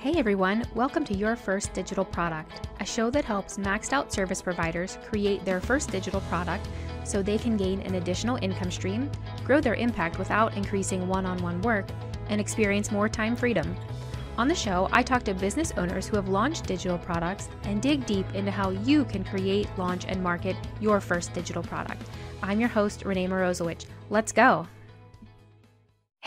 Hey everyone, welcome to Your First Digital Product, a show that helps maxed out service providers create their first digital product so they can gain an additional income stream, grow their impact without increasing one on one work, and experience more time freedom. On the show, I talk to business owners who have launched digital products and dig deep into how you can create, launch, and market your first digital product. I'm your host, Renee Morozowicz. Let's go.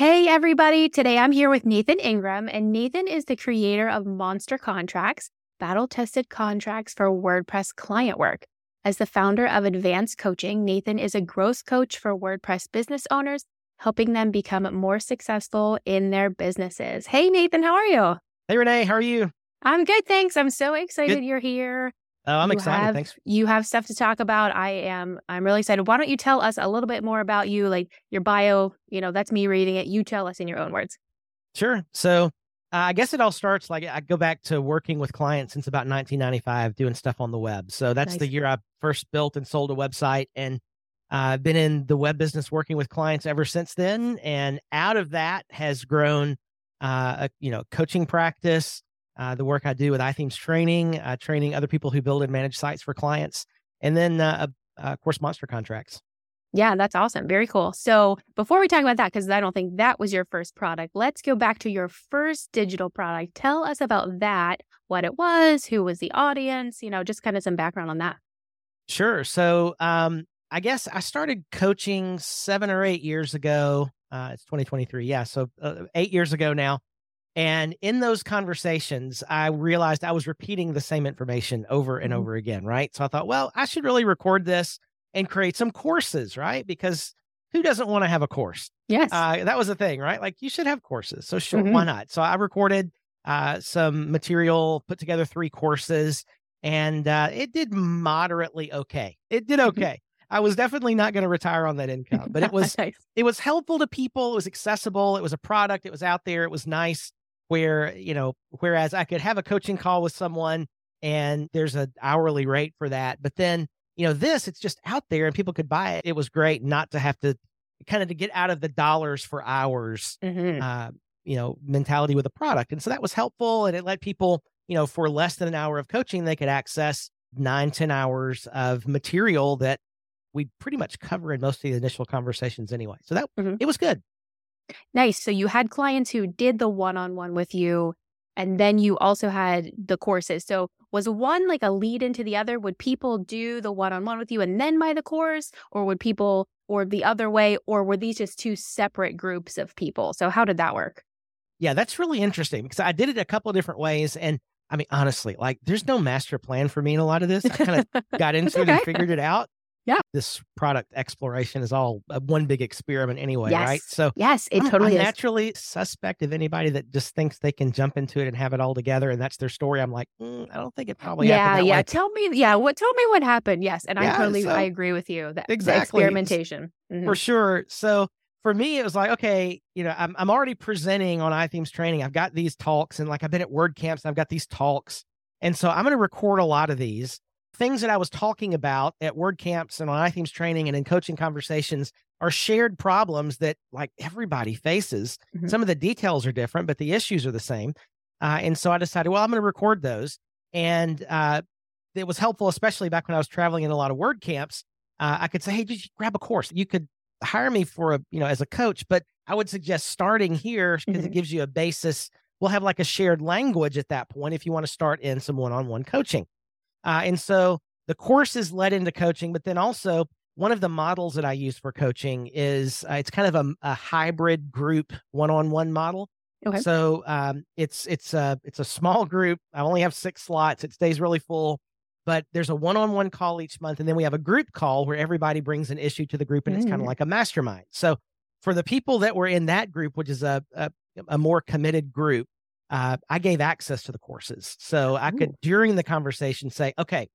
Hey, everybody. Today I'm here with Nathan Ingram, and Nathan is the creator of Monster Contracts, battle tested contracts for WordPress client work. As the founder of Advanced Coaching, Nathan is a growth coach for WordPress business owners, helping them become more successful in their businesses. Hey, Nathan, how are you? Hey, Renee, how are you? I'm good, thanks. I'm so excited good. you're here. Oh, I'm you excited. Have, Thanks. You have stuff to talk about. I am. I'm really excited. Why don't you tell us a little bit more about you, like your bio? You know, that's me reading it. You tell us in your own words. Sure. So, uh, I guess it all starts like I go back to working with clients since about 1995, doing stuff on the web. So that's nice. the year I first built and sold a website, and I've uh, been in the web business working with clients ever since then. And out of that has grown, uh, a you know, coaching practice uh, the work I do with iThemes training, uh, training other people who build and manage sites for clients, and then, uh, of course, monster contracts. Yeah, that's awesome. Very cool. So before we talk about that, because I don't think that was your first product, let's go back to your first digital product. Tell us about that, what it was, who was the audience, you know, just kind of some background on that. Sure. So um, I guess I started coaching seven or eight years ago. Uh, it's 2023. Yeah. So uh, eight years ago now. And in those conversations, I realized I was repeating the same information over and mm-hmm. over again, right? So I thought, well, I should really record this and create some courses, right? Because who doesn't want to have a course? Yes. Uh, that was the thing, right? Like you should have courses. So sure, mm-hmm. why not? So I recorded uh, some material, put together three courses, and uh, it did moderately okay. It did mm-hmm. okay. I was definitely not going to retire on that income, but it was nice. it was helpful to people. It was accessible. It was a product. It was out there. It was nice where you know whereas i could have a coaching call with someone and there's an hourly rate for that but then you know this it's just out there and people could buy it it was great not to have to kind of to get out of the dollars for hours mm-hmm. uh, you know mentality with a product and so that was helpful and it let people you know for less than an hour of coaching they could access nine ten hours of material that we pretty much cover in most of the initial conversations anyway so that mm-hmm. it was good Nice. So you had clients who did the one on one with you, and then you also had the courses. So was one like a lead into the other? Would people do the one on one with you and then buy the course, or would people, or the other way, or were these just two separate groups of people? So how did that work? Yeah, that's really interesting because I did it a couple of different ways. And I mean, honestly, like there's no master plan for me in a lot of this. I kind of got into okay. it and figured it out. Yeah. This product exploration is all one big experiment anyway, yes. right? So yes, it I'm, totally I'm naturally suspect of anybody that just thinks they can jump into it and have it all together and that's their story. I'm like, mm, I don't think it probably yeah, yeah. Way. Tell me, yeah, what? Tell me what happened. Yes, and yeah, I totally, so, I agree with you. That exactly experimentation mm-hmm. for sure. So for me, it was like, okay, you know, I'm I'm already presenting on iThemes training. I've got these talks and like I've been at WordCamps. I've got these talks, and so I'm going to record a lot of these things that I was talking about at WordCamps and on iThemes training and in coaching conversations are shared problems that like everybody faces. Mm-hmm. Some of the details are different, but the issues are the same. Uh, and so I decided, well, I'm going to record those. And uh, it was helpful, especially back when I was traveling in a lot of WordCamps. Uh, I could say, hey, just grab a course. You could hire me for a, you know, as a coach, but I would suggest starting here because mm-hmm. it gives you a basis. We'll have like a shared language at that point if you want to start in some one on one coaching. Uh, and so the courses led into coaching, but then also one of the models that I use for coaching is uh, it's kind of a, a hybrid group one-on-one model. Okay. So um, it's it's a it's a small group. I only have six slots. It stays really full, but there's a one-on-one call each month, and then we have a group call where everybody brings an issue to the group, and mm. it's kind of like a mastermind. So for the people that were in that group, which is a a, a more committed group, uh, I gave access to the courses. So I could, during the conversation, say, okay,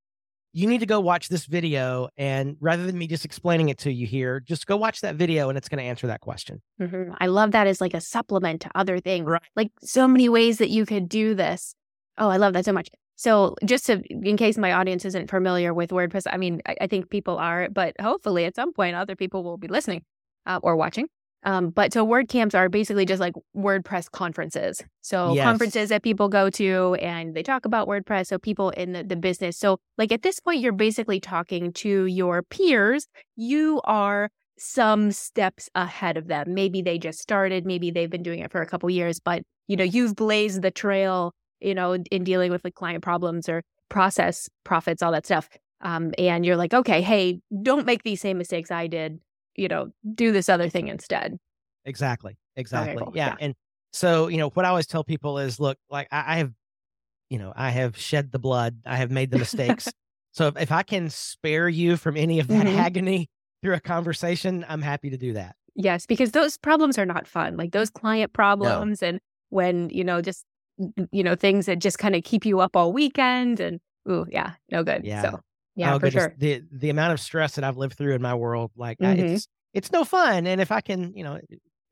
you need to go watch this video. And rather than me just explaining it to you here, just go watch that video and it's going to answer that question. Mm-hmm. I love that as like a supplement to other things. Right. Like so many ways that you could do this. Oh, I love that so much. So, just to, in case my audience isn't familiar with WordPress, I mean, I, I think people are, but hopefully at some point other people will be listening uh, or watching. Um, but so WordCamps are basically just like WordPress conferences. So Yes. conferences that people go to and they talk about WordPress. So people in the, the business. So like at this point, you're basically talking to your peers. You are some steps ahead of them. Maybe they just started, maybe they've been doing it for a couple years, but you know, you've blazed the trail, you know, in dealing with like client problems or process profits, all that stuff. Um, and you're like, okay, hey, don't make these same mistakes I did. You know, do this other thing instead. Exactly. Exactly. cool. Yeah. Yeah. And so, you know, what I always tell people is look, like I, I have, you know, I have shed the blood, I have made the mistakes. so if, if I can spare you from any of that Mhm. agony through a conversation, I'm happy to do that. Yes, because those problems are not fun. Like those client problems and when, you know, just you know, things that just kind of keep you up all weekend and ooh, yeah, no good. Yeah. So yeah, oh, for goodness. sure. The the amount of stress that I've lived through in my world, like I, Mhm. it's it's no fun. And if I can, you know,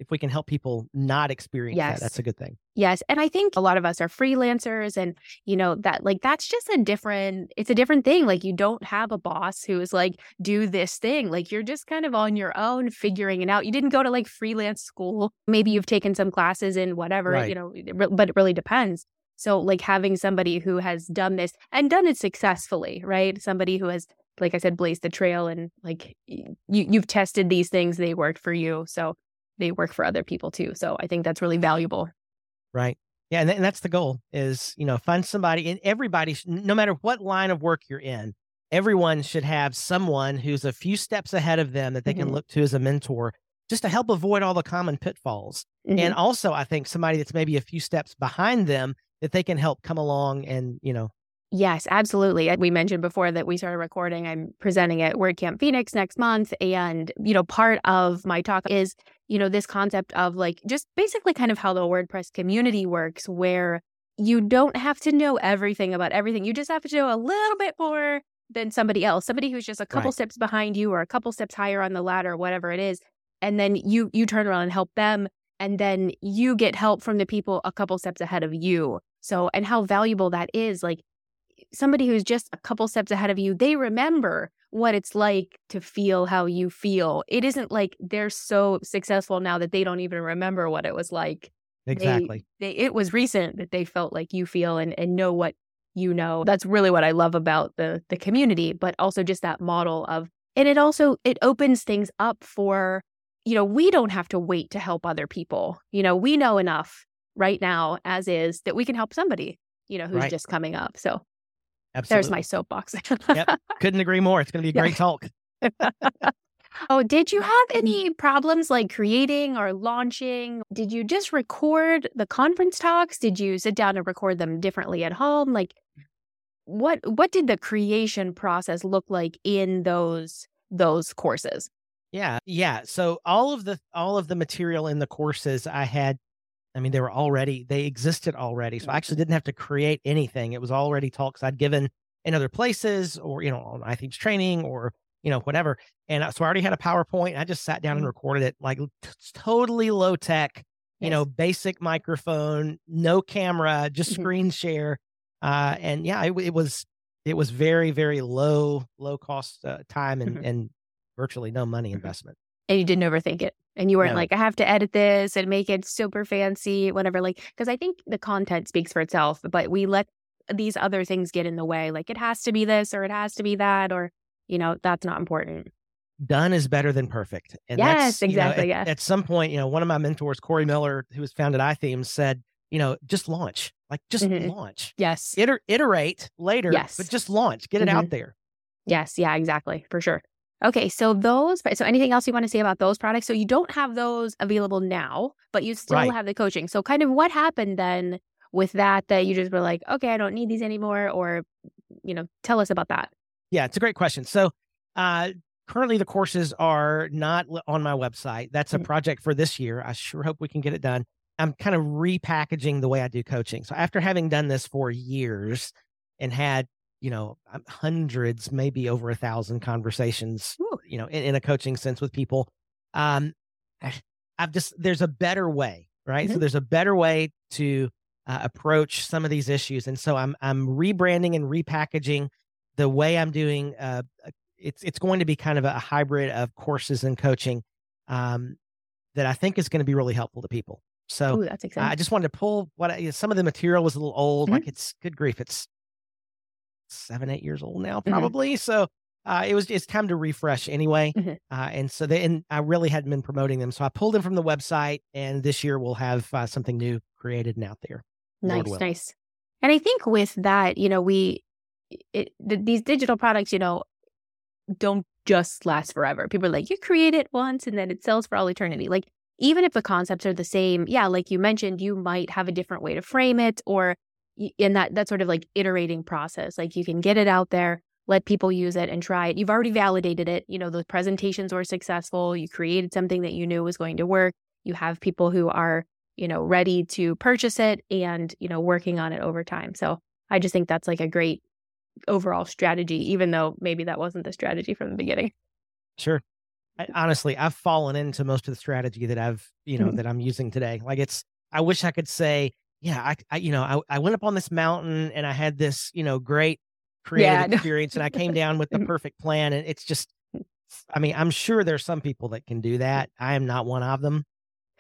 if we can help people not experience Yes. that, that's a good thing. Yes. And I think a lot of us are freelancers and, you know, that like that's just a different, it's a different thing. Like you don't have a boss who is like, do this thing. Like you're just kind of on your own figuring it out. You didn't go to like freelance school. Maybe you've taken some classes in whatever, Right. you know, but it really depends. So like having somebody who has done this and done it successfully, right? Somebody who has, like I said, blazed the trail and like you, you've tested these things, they worked for you. So they work for other people too. So I think that's really valuable. Right. Yeah. And, th- and that's the goal is, you know, find somebody and everybody, no matter what line of work you're in, everyone should have someone who's a few steps ahead of them that they can Mhm. look to as a mentor just to help avoid all the common pitfalls. Mhm. And also, I think somebody that's maybe a few steps behind them that they can help come along and, you know, Yes, absolutely. We mentioned before that we started recording. I'm presenting at WordCamp Phoenix next month. And, you know, part of my talk is, you know, this concept of like just basically kind of how the WordPress community works, where you don't have to know everything about everything. You just have to know a little bit more than somebody else, somebody who's just a couple Right. steps behind you or a couple steps higher on the ladder, whatever it is. And then you you turn around and help them. And then you get help from the people a couple steps ahead of you. So, and how valuable that is. Like, somebody who's just a couple steps ahead of you, they remember what it's like to feel how you feel. It isn't like they're so successful now that they don't even remember what it was like. They- exactly. They, it was recent that they felt like you feel and, and know what you know. That's really what I love about the the community, but also just that model of and it also it opens things up for, you know, we don't have to wait to help other people. You know, we know enough right now as is that we can help somebody, you know, who's Right. just coming up. So Absolutely. there's my soapbox. Yep. Couldn't agree more. It's going to be a Yeah. great talk. oh, did you have any problems like creating or launching? Did you just record the conference talks? Did you sit down and record them differently at home? Like what what did the creation process look like in those those courses? Yeah, yeah. So all of the all of the material in the courses I had, I mean, they were already they existed already. So I actually didn't have to create anything. It was already talks I'd given in other places, or you know, on iThemes training, or you know, whatever. And so I already had a PowerPoint. I just sat down and Mhm. recorded it, like t- totally low tech. You know, basic microphone, no camera, just Mhm. screen share. Uh, and yeah, it, it was it was very very low low cost uh, time and and virtually no money investment. And you didn't overthink it and you weren't No. like i have to edit this and make it super fancy whatever like because i think the content speaks for itself but we let these other things get in the way like it has to be this or it has to be that or you know that's not important Done is better than perfect. And Yes, that's, you know, exactly, at, yeah. at some point, you know, one of my mentors, Cory Miller, who was founded iThemes, said, you know, just launch, like just Mhm. launch, yes Iter- iterate later, Yes. but just launch, get it out there. yes yeah exactly for sure okay so those so anything else you want to say about those products so you don't have those available now but you still Right. have the coaching so kind of what happened then with that that you just were like okay i don't need these anymore or you know tell us about that Yeah, it's a great question. So, uh, currently the courses are not on my website. That's a Mhm. project for this year. I sure hope we can get it done. I'm kind of repackaging the way I do coaching. So, after having done this for years and had, you know, um, hundreds, maybe over a thousand conversations, Ooh. you know, in, in a coaching sense with people, um, I've just, there's a better way, right? So, Mhm. there's a better way to uh, approach some of these issues. And so, I'm, I'm rebranding and repackaging the way I'm doing, uh, it's it's going to be kind of a hybrid of courses and coaching. Um, that I think is going to be really helpful to people. So Ooh, that's exciting. I just wanted to pull what I, some of the material was a little old. Mhm. Like it's good grief, it's seven, eight years old now, Mhm. probably. So uh, it was it's time to refresh anyway. Mhm. Uh, and so they and I really hadn't been promoting them, so I pulled them from the website. And this year we'll have uh, something new created and out there. Nice, nice. And I think with that, you know, we it, th- these digital products, you know, don't just last forever. People are like, you create it once and then it sells for all eternity. Like, even if the concepts are the same, yeah, like you mentioned, you might have a different way to frame it, or in that that sort of like iterating process. Like, you can get it out there, let people use it and try it. You've already validated it. You know, the presentations were successful. You created something that you knew was going to work. You have people who are you know, ready to purchase it and, you know, working on it over time. So I just think that's like a great overall strategy, even though maybe that wasn't the strategy from the beginning. Sure. I, honestly, I've fallen into most of the strategy that I've, you know, Mhm. that I'm using today. Like it's, I wish I could say, yeah, I, I you know, I, I went up on this mountain and I had this, you know, great creative Yeah, experience and I came down with the perfect plan. And it's just, I mean, I'm sure there's some people that can do that. I am not one of them.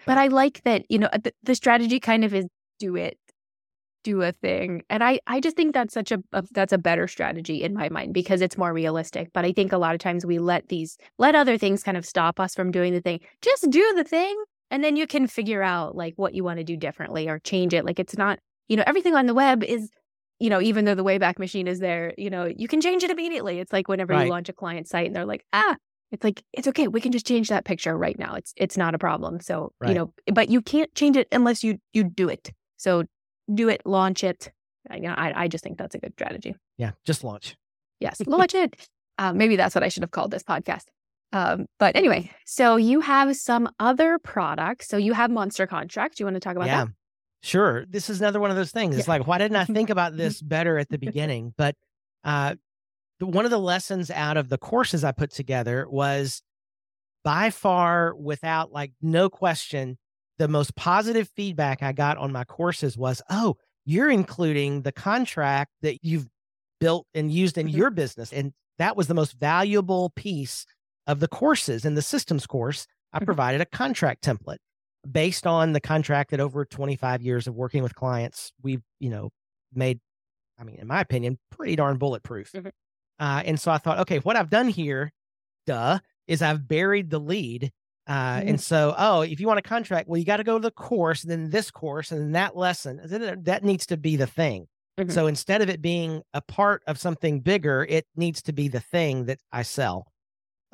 But I like that, you know, the, the strategy kind of is do it, do a thing. And I, I just think that's such a, a, that's a better strategy in my mind because it's more realistic. But I think a lot of times we let these, let other things kind of stop us from doing the thing. Just do the thing. And then you can figure out like what you want to do differently or change it. Like it's not, you know, everything on the web is, you know, even though the Wayback Machine is there, you know, you can change it immediately. It's like whenever Right. you launch a client site and they're like, ah, it's like it's okay. We can just change that picture right now. It's it's not a problem. So you know, but you can't change it unless you you do it. So do it, launch it. I, you know, I I just think that's a good strategy. Yeah. Just launch. Yes, launch it. Uh, maybe that's what I should have called this podcast. Um, but anyway, so you have some other products. So you have Monster Contract. Do you want to talk about yeah. that? Sure. This is another one of those things. It's like, why didn't I think about this better at the beginning? But uh, the- one of the lessons out of the courses I put together was by far, without like no question, the most positive feedback I got on my courses was, oh, you're including the contract that you've built and used in Mhm. your business. And that was the most valuable piece of the courses. In the systems course, I Mhm. provided a contract template based on the contract that over 25 years of working with clients, we've, you know, made, I mean, in my opinion, pretty darn bulletproof. Mhm. Uh, and so I thought, okay, what I've done here, duh, is I've buried the lead. Uh, Mhm. and so, oh, if you want a contract, well, you got to go to the course, and then this course, and then that lesson. That needs to be the thing. Mhm. So instead of it being a part of something bigger, it needs to be the thing that I sell.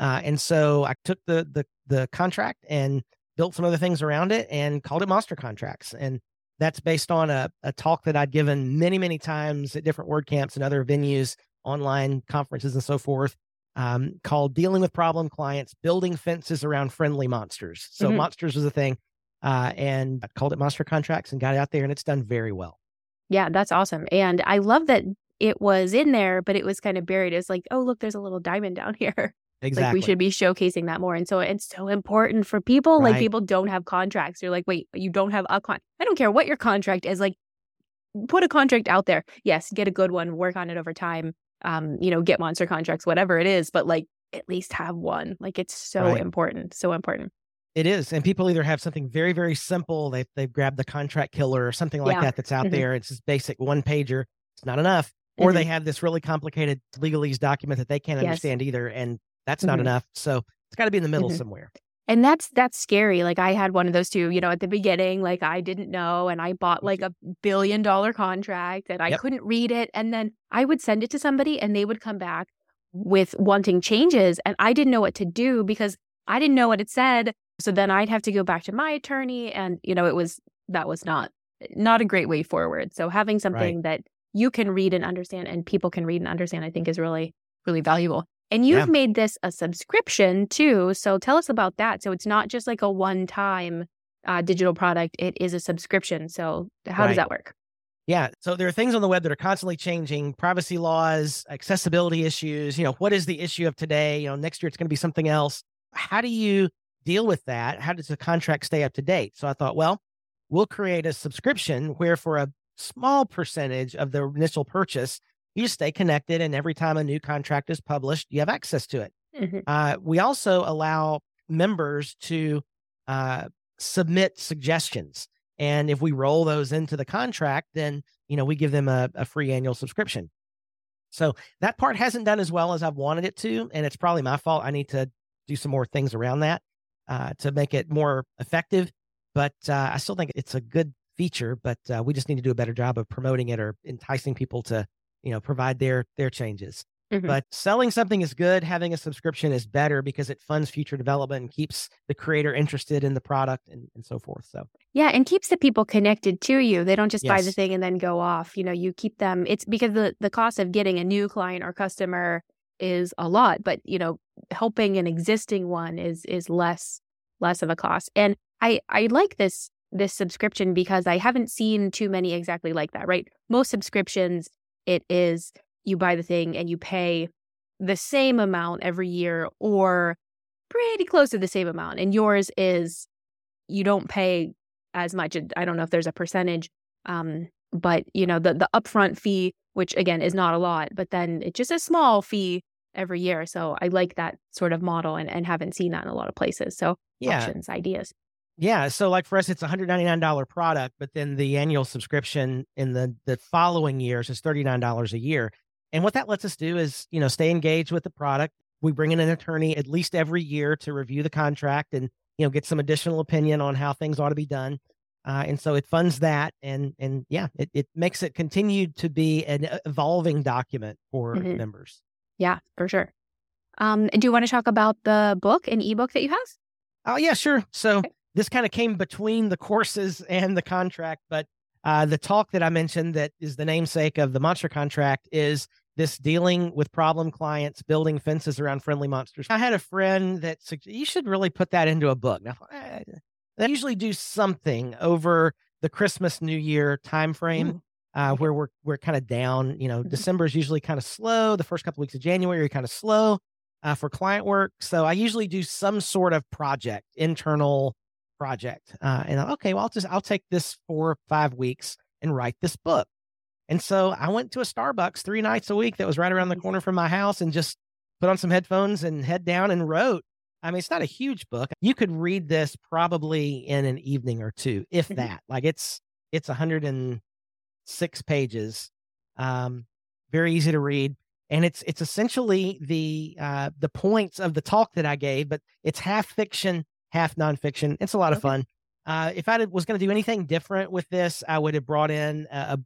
Uh, and so I took the the the contract and built some other things around it and called it Monster Contracts. And that's based on a, a talk that I'd given many, many times at different WordCamps and other venues, online conferences and so forth, um, called Dealing with Problem Clients, Building Fences Around Friendly Monsters. So Mhm. monsters was a thing. Uh, and I called it Monster Contracts and got it out there and it's done very well. Yeah, that's awesome. And I love that it was in there, but it was kind of buried. It's like, oh, look, there's a little diamond down here. Exactly. Like we should be showcasing that more. And so it's so important for people. Like people don't have contracts. You're like, wait, you don't have a con. I don't care what your contract is. Like, put a contract out there. Yes, get a good one. Work on it over time. Um, you know, get monster contracts, whatever it is. But like, at least have one. Like, it's so Right. important. So important. It is, and people either have something very, very simple. They they've grabbed the contract killer or something like Yeah. that that's out Mhm. there. It's just basic one pager. It's not enough, or they have this really complicated legalese document that they can't Yes. understand either, and that's not Mhm. enough. So it's got to be in the middle Mhm. somewhere. And that's that's scary. Like I had one of those too, you know, at the beginning, like I didn't know and I bought like a billion dollar contract and I Yep. couldn't read it and then I would send it to somebody and they would come back with wanting changes and I didn't know what to do because I didn't know what it said. So then I'd have to go back to my attorney and you know, it was that was not not a great way forward. So having something that you can read and understand and people can read and understand I think is really really valuable. And you've Yeah. made this a subscription too. So tell us about that. So it's not just like a one time uh, digital product, it is a subscription. So how Right. does that work? Yeah. So there are things on the web that are constantly changing privacy laws, accessibility issues. You know, what is the issue of today? You know, next year it's going to be something else. How do you deal with that? How does the contract stay up to date? So I thought, well, we'll create a subscription where for a small percentage of the initial purchase, you stay connected. And every time a new contract is published, you have access to it. Mhm. Uh, we also allow members to uh, submit suggestions. And if we roll those into the contract, then you know we give them a, a free annual subscription. So that part hasn't done as well as I've wanted it to, and it's probably my fault. I need to do some more things around that uh, to make it more effective. But uh, I still think it's a good feature, but uh, we just need to do a better job of promoting it or enticing people to, you know, provide their their changes. Mm-hmm. But selling something is good. Having a subscription is better because it funds future development and keeps the creator interested in the product and, and so forth. So, yeah, and keeps the people connected to you. They don't just yes. buy the thing and then go off. You know, you keep them. It's because the, the cost of getting a new client or customer is a lot, but, you know, helping an existing one is is less less of a cost. And I I like this this subscription because I haven't seen too many exactly like that, right? Most subscriptions, it is you buy the thing and you pay the same amount every year or pretty close to the same amount. And yours is you don't pay as much. I don't know if there's a percentage, um, but you know the the upfront fee, which again is not a lot, but then it's just a small fee every year. So I like that sort of model and, and haven't seen that in a lot of places. So yeah. options, ideas. Yeah. So like for us, it's a $199 product, but then the annual subscription in the, the following years is $39 a year. And what that lets us do is, you know, stay engaged with the product. We bring in an attorney at least every year to review the contract and, you know, get some additional opinion on how things ought to be done. Uh, and so it funds that and and yeah, it, it makes it continue to be an evolving document for mm-hmm. members. Yeah, for sure. Um, do you want to talk about the book and ebook that you have? Oh yeah, sure. So okay. This kind of came between the courses and the contract, but uh, the talk that I mentioned that is the namesake of the monster contract is this dealing with problem clients, building fences around friendly monsters. I had a friend that said, you should really put that into a book. Now, I, they usually do something over the Christmas New Year timeframe. Mm. Uh, where we're we're kind of down. You know, mm-hmm. December is usually kind of slow. The first couple of weeks of January are kind of slow uh, for client work. So I usually do some sort of project, internal project. Uh, and okay, well, I'll just I'll take this four or five weeks and write this book. And so I went to a Starbucks three nights a week that was right around the corner from my house and just put on some headphones and head down and wrote. I mean, it's not a huge book. You could read this probably in an evening or two, if mm-hmm. that. like it's it's 106 pages. Um, very easy to read. And it's it's essentially the uh, the points of the talk that I gave, but it's half fiction, half nonfiction. It's a lot of fun. Uh, if I was going to do anything different with this, I would have brought in a,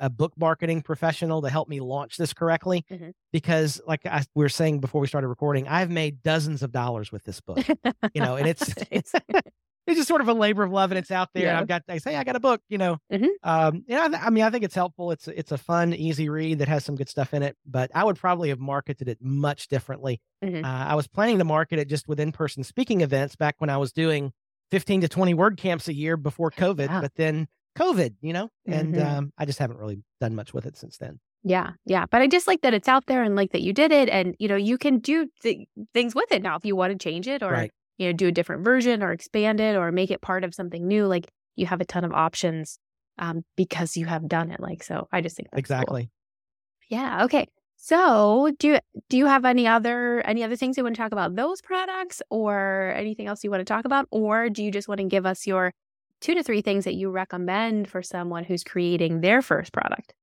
a book marketing professional to help me launch this correctly mm-hmm. because like I, we were saying before we started recording i've made dozens of dollars with this book you know and it's it's, it's just sort of a labor of love and it's out there yeah. i've got i say i got a book you know mm-hmm. um yeah I, I mean i think it's helpful it's it's a fun easy read that has some good stuff in it but i would probably have marketed it much differently mm-hmm. uh, i was planning to market it just with in-person speaking events back when i was doing 15 to 20 WordCamps a year before covid but then COVID, you know, and mm-hmm. um, I just haven't really done much with it since then. Yeah, yeah, but I just like that it's out there and like that you did it, and you know you can do th- things with it now if you want to change it or right. You know do a different version or expand it or make it part of something new. Like you have a ton of options um, because you have done it. Like so, I just think exactly. Cool. Yeah. Okay. So do you do you have any other any other things you want to talk about those products or anything else you want to talk about, or do you just want to give us your two to three things that you recommend for someone who's creating their first product.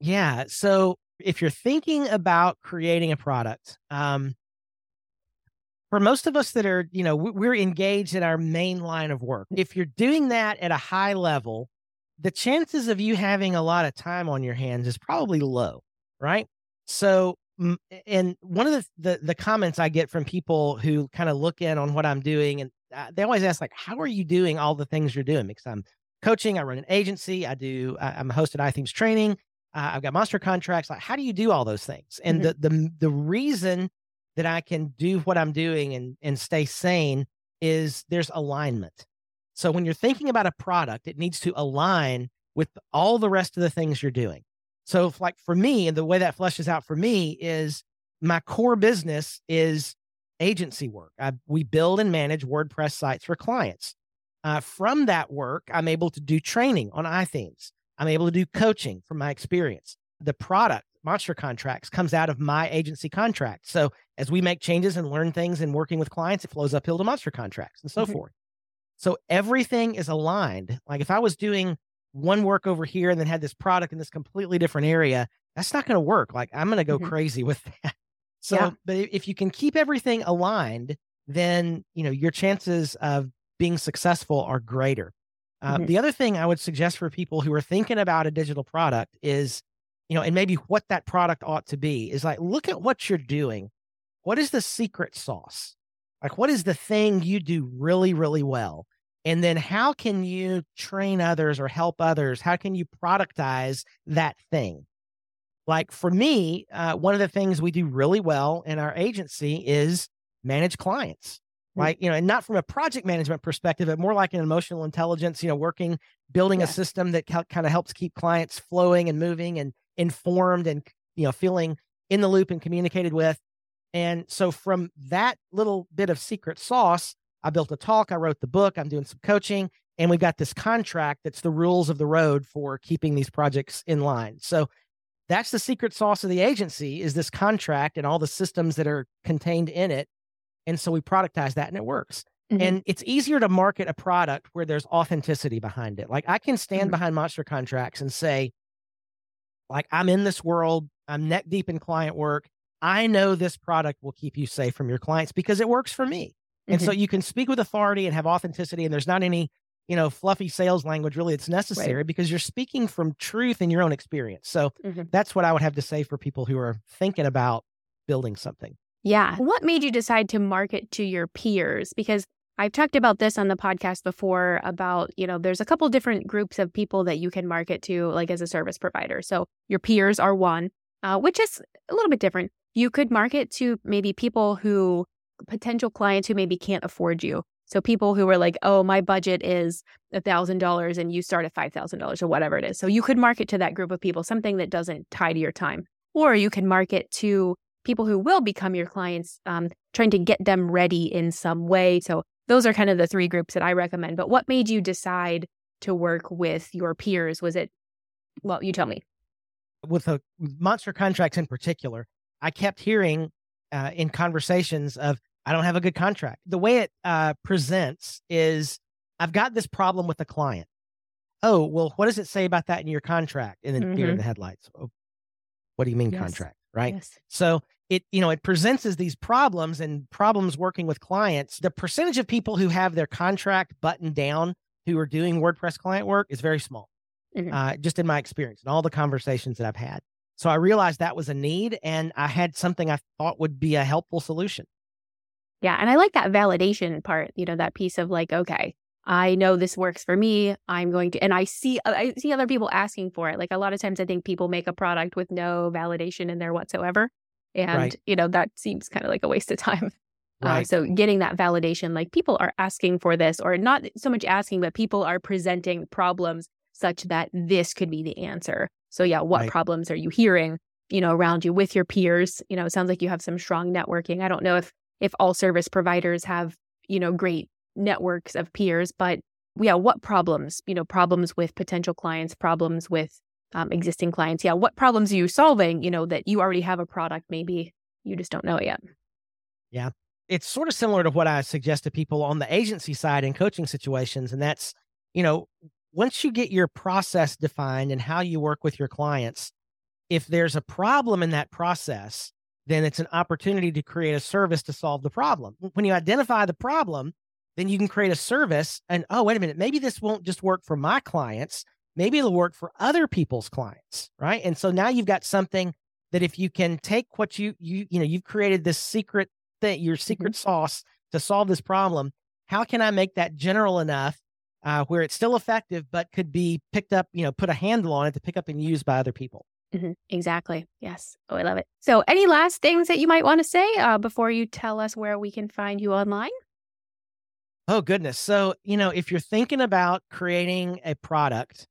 Yeah. So if you're thinking about creating a product, um, for most of us that are, you know, we're engaged in our main line of work. If you're doing that at a high level, the chances of you having a lot of time on your hands is probably low, right? So, and one of the, the, the comments I get from people who kind of look in on what I'm doing and uh, they always ask like, how are you doing all the things you're doing? Because I'm coaching, I run an agency, I do, I, am a host at iThemes training, uh, I've got monster contracts. Like, how do you do all those things? And mm-hmm. the the the reason that I can do what I'm doing and and stay sane is there's alignment. So when you're thinking about a product, it needs to align with all the rest of the things you're doing. So, if, like for me, and the way that fleshes out for me is my core business is agency work. I, we build and manage WordPress sites for clients. Uh, from that work, I'm able to do training on iThemes. I'm able to do coaching from my experience. The product, Monster Contracts, comes out of my agency contract. So as we make changes and learn things and working with clients, it flows uphill to Monster Contracts and so mm-hmm. forth. So everything is aligned. Like if I was doing one work over here and then had this product in this completely different area, that's not going to work. Like I'm going to go mm-hmm. crazy with that. So, yeah. but if you can keep everything aligned, then you know your chances of being successful are greater. Uh, mm-hmm. The other thing I would suggest for people who are thinking about a digital product is, you know, and maybe what that product ought to be is like, look at what you're doing. What is the secret sauce? Like, what is the thing you do really, really well? And then how can you train others or help others? How can you productize that thing? Like for me, uh, one of the things we do really well in our agency is manage clients right? You know, and not from a project management perspective, but more like an emotional intelligence, you know, working, building yeah. a system that kind of helps keep clients flowing and moving and informed and, you know, feeling in the loop and communicated with. And so from that little bit of secret sauce, I built a talk, I wrote the book, I'm doing some coaching, and we've got this contract that's the rules of the road for keeping these projects in line. So that's the secret sauce of the agency is this contract and all the systems that are contained in it and so we productize that and it works. Mm-hmm. And it's easier to market a product where there's authenticity behind it. Like I can stand mm-hmm. behind monster contracts and say, like, I'm in this world, I'm neck deep in client work. I know this product will keep you safe from your clients because it works for me. Mm-hmm. And so mm-hmm. you can speak with authority and have authenticity, and there's not any, you know, fluffy sales language really it's necessary right. because you're speaking from truth in your own experience. So mm-hmm. that's what I would have to say for people who are thinking about building something. Yeah. What made you decide to market to your peers? Because I've talked about this on the podcast before about, you know, there's a couple different groups of people that you can market to, like as a service provider. So your peers are one, uh, which is a little bit different. You could market to maybe people who, potential clients who maybe can't afford you. So people who are like, oh, my budget is a thousand dollars and you start at five thousand dollars or whatever it is. So you could market to that group of people, something that doesn't tie to your time. Or you can market to people who will become your clients, um, trying to get them ready in some way. So those are kind of the three groups that I recommend. But what made you decide to work with your peers? Was it, well, you tell me. With the monster contracts in particular, I kept hearing uh, in conversations of, I don't have a good contract. The way it uh, presents is, I've got this problem with the client. Oh, well, what does it say about that in your contract? And then mm-hmm. deer in the headlights. Oh, what do you mean yes. contract? Right. Yes. So it you know it presents as these problems and problems working with clients the percentage of people who have their contract buttoned down who are doing wordpress client work is very small mm-hmm. uh, just in my experience and all the conversations that i've had so i realized that was a need and i had something i thought would be a helpful solution yeah and i like that validation part you know that piece of like okay I know this works for me. I'm going to, and I see, I see other people asking for it. Like a lot of times, I think people make a product with no validation in there whatsoever, and, right. you know, that seems kind of like a waste of time. Uh, right. Uh, so getting that validation, like people are asking for this, or not so much asking, but people are presenting problems such that this could be the answer. So yeah, what right. problems are you hearing, you know, around you with your peers? You know, it sounds like you have some strong networking. I don't know if if all service providers have, you know, great networks of peers, but yeah, what problems, you know, problems with potential clients, problems with um, existing clients. Yeah, what problems are you solving? You know, that you already have a product, maybe you just don't know it yet. Yeah. It's sort of similar to what I suggest to people on the agency side in coaching situations. And that's, you know, once you get your process defined and how you work with your clients, if there's a problem in that process, then it's an opportunity to create a service to solve the problem. When you identify the problem, then you can create a service and, oh, wait a minute, maybe this won't just work for my clients maybe it'll work for other people's clients, right? And so now you've got something that if you can take what you you you know you've created this secret thing, your secret mm-hmm. sauce to solve this problem. How can I make that general enough uh, where it's still effective, but could be picked up, you know, put a handle on it to pick up and use by other people? Mm-hmm. Exactly. Yes. Oh, I love it. So, any last things that you might want to say uh, before you tell us where we can find you online? Oh, goodness. So, you know, if you're thinking about creating a product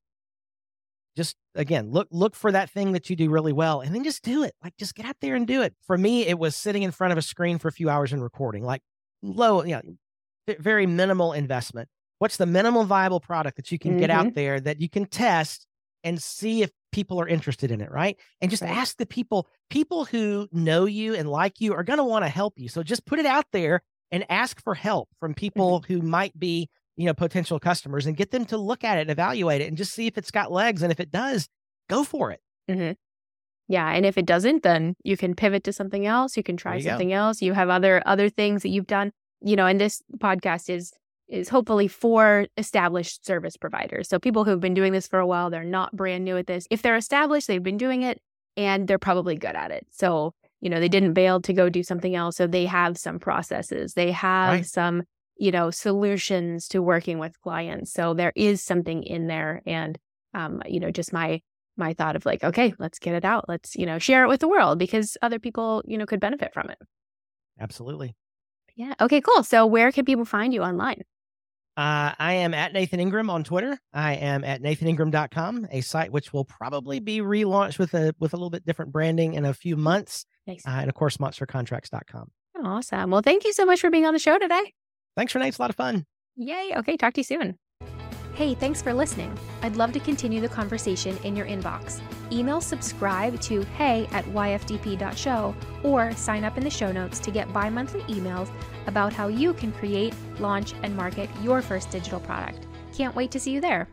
just again look look for that thing that you do really well and then just do it like just get out there and do it for me it was sitting in front of a screen for a few hours and recording like low you know very minimal investment what's the minimal viable product that you can mm-hmm. get out mm-hmm. there that you can test and see if people are interested in it right and just right. ask the people people who know you and like you are going to want to help you so just put it out there and ask for help from people mm-hmm. who might be you know, potential customers and get them to look at it, and evaluate it, and just see if it's got legs. And if it does, go for it. Mm-hmm. Yeah, and if it doesn't, then you can pivot to something else. You can try you something else. You have other other things that you've done. You know, and this podcast is is hopefully for established service providers. So people who've been doing this for a while, they're not brand new at this. If they're established, they've been doing it and they're probably good at it. So, you know, they didn't bail to go do something else. So they have some processes. They have Right. some, you know, solutions to working with clients. So there is something in there and um, you know, just my my thought of like, okay, let's get it out. Let's, you know, share it with the world because other people, you know, could benefit from it. Absolutely. Yeah. Okay, cool. So where can people find you online? Uh, I am at Nathan Ingram on Twitter. I am at nathaningram.com, a site which will probably be relaunched with a with a little bit different branding in a few months. Nice. Uh, and of course, monstercontracts.com. Awesome. Well, thank you so much for being on the show today. Thanks, Renee. It's a lot of fun. Yay. Okay. Talk to you soon. Hey, thanks for listening. I'd love to continue the conversation in your inbox. Email subscribe to hey at yfdp.show or sign up in the show notes to get bi monthly emails about how you can create, launch, and market your first digital product. Can't wait to see you there.